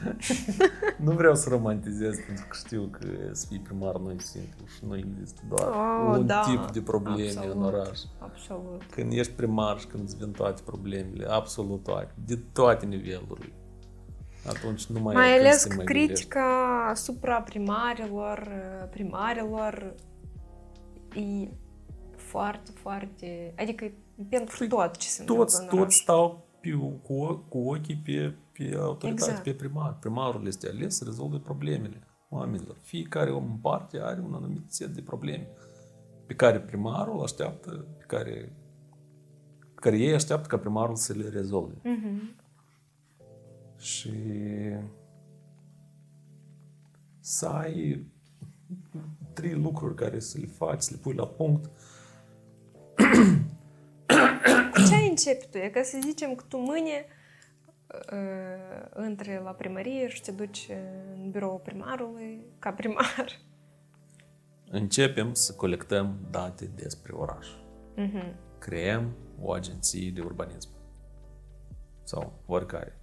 nu vreau să romantizez pentru că știu că să fii primar nu e simplu și nu există doar Oh, un da, tip de probleme absolut. în oraș. Absolut. Când ești primar și când îți vin toate problemele, absolut toate, de toate nivelurile. Atunci nu mai Mai ai când ales să te că mai critica asupra primarilor, primarilor e foarte, foarte... Adică e pentru Păi, tot ce se toți, întâmplă în oraș. toți stau pe, cu, cu ochii pe, pe autoritate, Exact. pe primar. Primarul este ales să rezolve problemele oamenilor. Fiecare om în parte are un anumit set de probleme pe care primarul așteaptă, pe care, pe care ei așteaptă ca primarul să le rezolve. Mhm. Și să ai trei lucruri care să le faci, să le pui la punct. (clears throat) Cu (coughs) ce ai începe tu? E ca să zicem că tu mâine uh, intri la primărie și te duci în biroul primarului ca primar. Începem să colectăm date despre oraș. Mhm. creăm o agenție de urbanism. Sau oricare.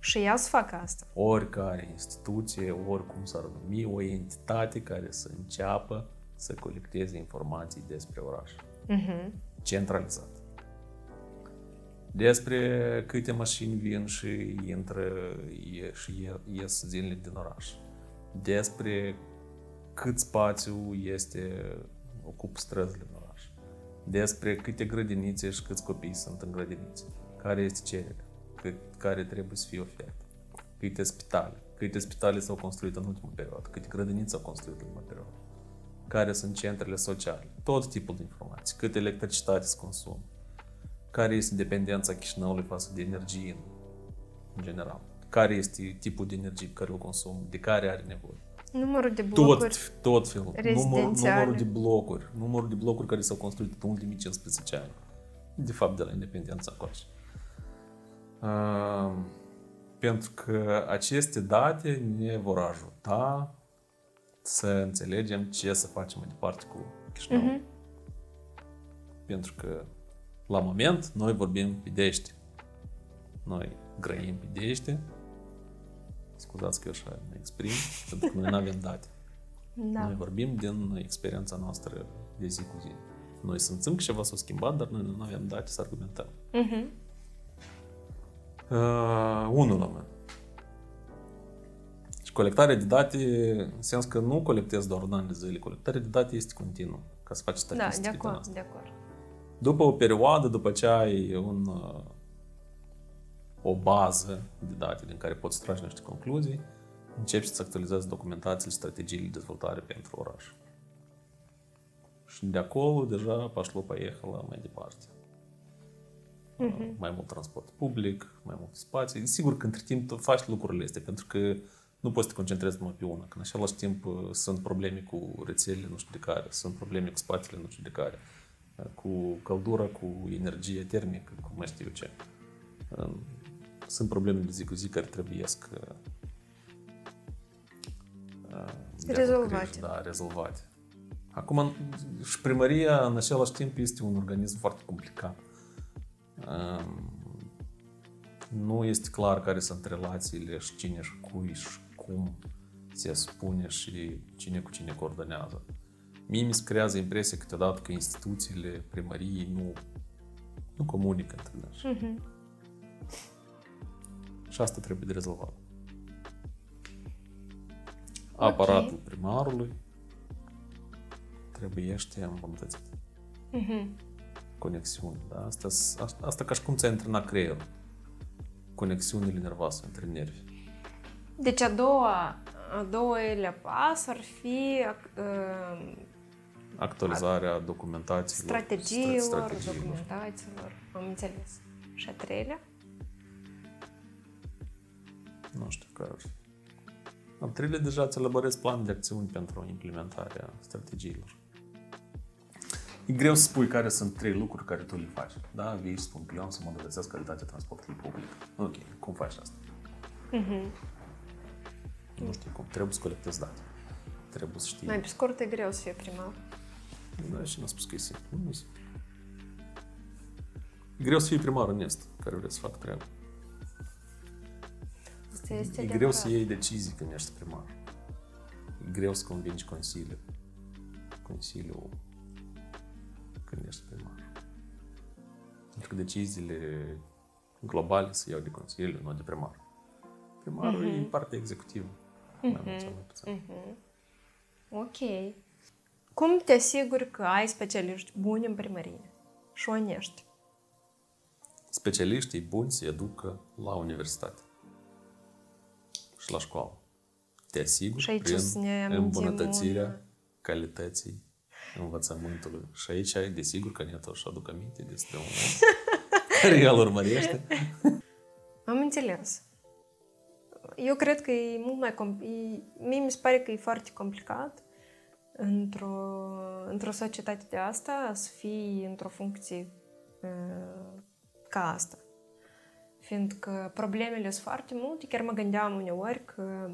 Și ea să facă asta. Oricare instituție, oricum s-ar numi, o entitate care să înceapă să colecteze informații despre oraș. Mhm. Centralizat. Despre câte mașini vin și intră ie, și ie- ies zilnic din oraș. Despre cât spațiu este ocupă străzile în oraș. Despre câte grădinițe și câți copii sunt în grădinițe. Care este cererea. Cât, care trebuie să fie ofertă. Câte spitale. Câte spitale s-au construit în ultima perioadă. Câte grădinițe s-au construit în ultima perioadă. Care sunt centrele sociale. Tot tipul de informații. Cât electricitate se consumă care este dependența Chișinăului față de energie în, în general, care este tipul de energie pe care o consum, de care are nevoie. Numărul de blocuri. Tot, tot felul. Număr, rezidențiale. numărul de blocuri. Numărul de blocuri care s-au construit în ultimii 15 ani. De fapt, de la independența încoace. Uh, pentru că aceste date ne vor ajuta să înțelegem ce să facem mai departe cu Chișinăul. Mhm. Pentru că la moment noi vorbim pe dește. Noi grăim pe dește. Scuzați că eu așa mă exprim, (laughs) pentru că noi nu avem date. Da. Noi vorbim din experiența noastră de zi cu zi. Noi simțim că ceva s-a schimbat, dar noi nu avem date să argumentăm. Mhm. Uh, unul la mână. Și colectarea de date, în sens că nu colectezi doar un an de zile, colectarea de date este continuă, ca să faci Da, statistici de din acord, asta. de acord. După o perioadă, după ce ai un, uh, o bază de date din care poți trage niște concluzii, începi să actualizezi documentațiile, strategiile de dezvoltare pentru oraș. Și de acolo deja pașlo поехала mai departe. Uh, Mai mult transport public, mai mult spații. Sigur că între timp tu faci lucrurile astea, pentru că nu poți să te concentrezi numai pe una. Că în același timp uh, sunt probleme cu rețelele nu știu de care, sunt probleme cu spațiile nu știu de care, uh, cu căldura, cu energie termică, cu mai știu eu ce. Uh, Sunt probleme de zi cu zi care trebuie uh, uh, de Rezolvate. grijă, Da, rezolvate. Acum, și primăria, în același timp, este un organism foarte complicat. Um, Nu este clar care sunt relațiile și cine și cui și cum se spune și cine cu cine coordonează. Mie mi se creează impresia câteodată că instituțiile primăriei nu, nu comunică între ele. Mhm. Și asta trebuie de rezolvat. Aparatul primarului trebuie îmbunătățit. Mhm. Conexiuni, da? Asta, asta, asta ca și cum ți-ai antrenat creierul. Conexiunile nervoase între nervi. Deci a doua, a doilea pas ar fi uh, Actualizarea documentațiilor. strategiilor, stra- strategiilor. documentațiilor. Am înțeles. Și a treilea? Nu știu care ar fi. Al treilea deja îți elaborezi plan de acțiuni pentru implementarea strategiilor. E greu să spui care sunt trei lucruri care tu le faci. Da, vii și spun că eu am să mă îmbunătățesc calitatea transportului public. Ok, cum faci asta? Nu știu cum, trebuie să colectezi date. Trebuie să știi. Mai pe scurt, e greu să fie primar. Da, și n-a spus că e simplu. Nu e simplu. E greu să fii primar onest, care vrea să facă treaba. Asta este E greu adevărat. să iei decizii când ești primar. E greu să convingi Consiliul. Consiliul când ești primar. Pentru că deciziile globale se iau de Consiliu, nu de primar. Primarul e partea executivă. Mai mult sau mai puțin. Ok. Cum te asiguri că ai specialiști buni în primărie și onești? Specialiștii buni se educă la universitate și la școală. Te asiguri Și aici prin să ne amintim îmbunătățirea un- calității învățământului. Și aici, desigur că ne tot și aduc aminte despre un om (laughs) care el urmărește. (laughs) Am înțeles. Eu cred că e mult mai compl- e, Mie mi se pare că e foarte complicat într-o, într-o societate de asta să fii într-o funcție uh, ca asta. Fiindcă problemele sunt foarte multe, chiar mă gândeam uneori că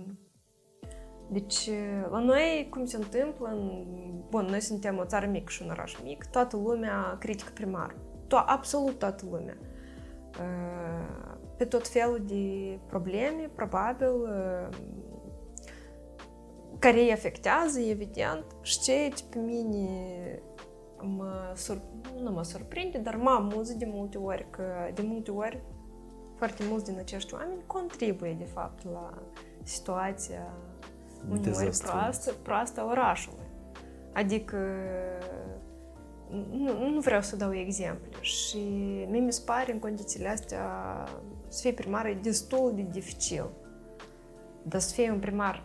deci, la noi, cum se întâmplă, în... bun, noi suntem o țară mică și un oraș mic, toată lumea critică primarul. To- absolut toată lumea. Uh, Pe tot felul de probleme, probabil, uh, care îi afectează, evident, și ceea ce pe mine mă sur... nu mă surprinde, dar mă amuză de multe ori, că de multe ori foarte mulți din acești oameni contribuie, de fapt, la situația uneori Dezastruos. proastă, proastă a orașului. Adică nu, nu vreau să dau exemple și mie mi se pare în condițiile astea să fii primar e destul de dificil. Dar să fii un primar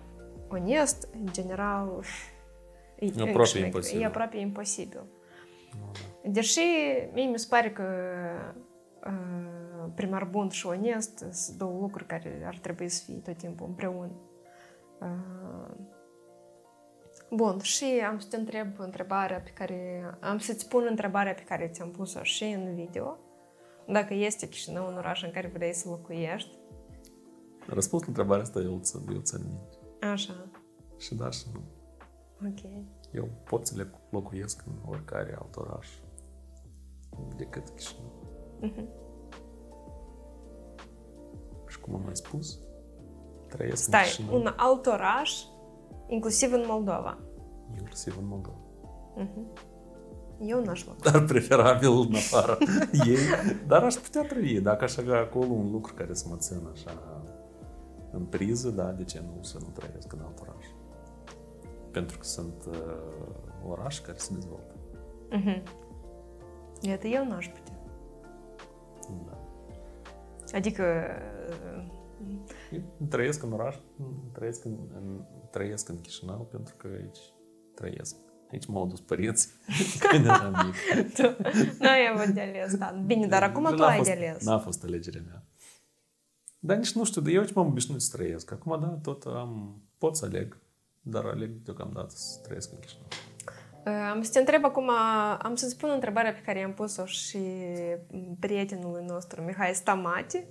onest, în general, e, Aproape încă și mai- imposibil. E aproape imposibil. Deși mie mi se pare că uh, primar bun și onest sunt două lucruri care ar trebui să fie tot timpul împreună. Uh, Bun, și am să te întreb întrebarea pe care... Am să-ți pun întrebarea pe care ți-am pus-o și în video. Dacă este Chișinău un oraș în care vrei să locuiești. Răspunsul la întrebarea asta eu ți eu țin minte. Așa, Și da și nu. ok. Eu pot să le locuiesc în oricare alt oraș decât Chișinău. Mhm. Și cum am mai spus, trăiesc în Stai, Chișinău, un alt oraș, inclusiv în Moldova. inclusiv în Moldova. Eu n-aș locui. Dar preferabil în afară (laughs) ei. Dar aș putea trăi. Dacă aș avea acolo un lucru care să mă țină așa în priză, da, de ce nu să nu trăiesc în alt oraș? Pentru că sunt uh, orașe care se dezvoltă. Mhm. Iată, eu n-aș putea. Da. Adică... Eu trăiesc în oraș, trăiesc în, în, trăiesc în Chișinău pentru că aici trăiesc. Aici m-au dus părinții (laughs) când eram mic. N-ai avut de ales, da. Bine, dar acum Și tu n-a ai fost, de ales. N-a fost alegerea mea. Dar nici nu știu, eu ce m-am obișnuit să trăiesc. Acum, da, tot am, pot să aleg, dar aleg deocamdată să trăiesc în Chișinău. Am să te întreb acum, am să-ți spun întrebarea pe care i-am pus-o și prietenului nostru, Mihai Stamati.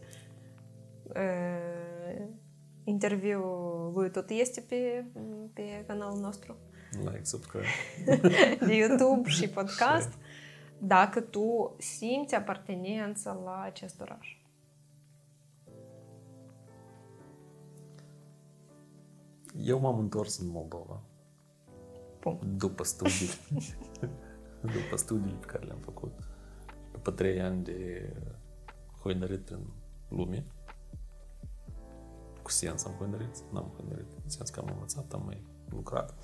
Uh, Interviul lui tot este pe, pe canalul nostru Like, subscribe. de (laughs) YouTube și (laughs) podcast. Dacă tu simți apartenență la acest oraș. Eu m-am întors în Moldova Punct. după studii. (laughs) după studiile pe care le-am făcut. După trei ani de hoinărit prin lume. Cu sens am hoinărit, n-am hoinărit. În sens că am învățat, am mai lucrat.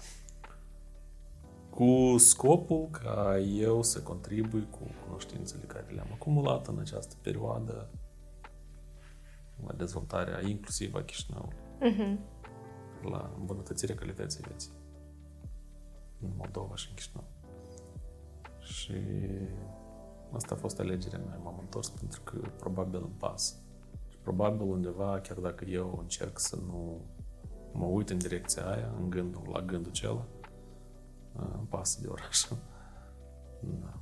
Cu scopul ca eu să contribui cu cunoștințele care le-am acumulat în această perioadă la dezvoltarea inclusiv a Chișinăului, Mhm. La îmbunătățirea calității vieții în Moldova și în Chișinău. Și asta a fost alegerea mea. M-am întors pentru că probabil îmi pasă. Și probabil undeva, chiar dacă eu încerc să nu mă uit în direcția aia, în gândul, la gândul acela, îmi pasă de oraș. (laughs) Da.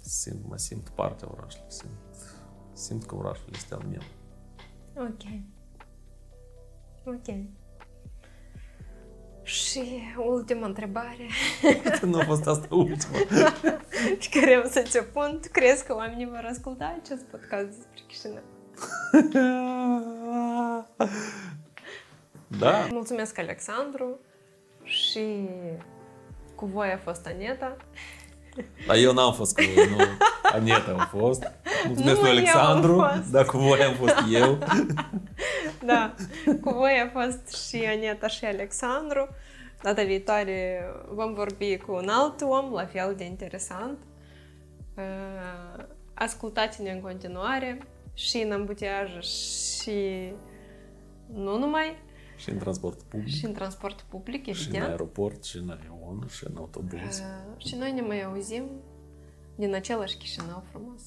Simt, mă simt partea orașului. Simt, simt că orașul este al meu. Ok. Ok. Și ultima întrebare nu a fost asta ultima. (laughs) pe care am să ți-o pun. Tu crezi că oamenii vor asculta acest podcast despre Chișinău? (laughs) da. Mulțumesc, Alexandru. Și cu voi a fost Aneta. Dar eu n-am fost cu voi, nu. Aneta a fost. Mulțumesc Nu lui eu Alexandru, am fost. dar cu voi am fost eu. (laughs) Da, cu voi a fost și Aneta și Alexandru. Data viitoare vom vorbi cu un alt om, la fel de interesant. Uh, Ascultați-ne în continuare și în ambutiaj și nu numai, Și în transport public, și în transport public, și în evident. aeroport, și în avion, și în autobuz. Uh, Și noi ne mai auzim din același Chișinău frumos.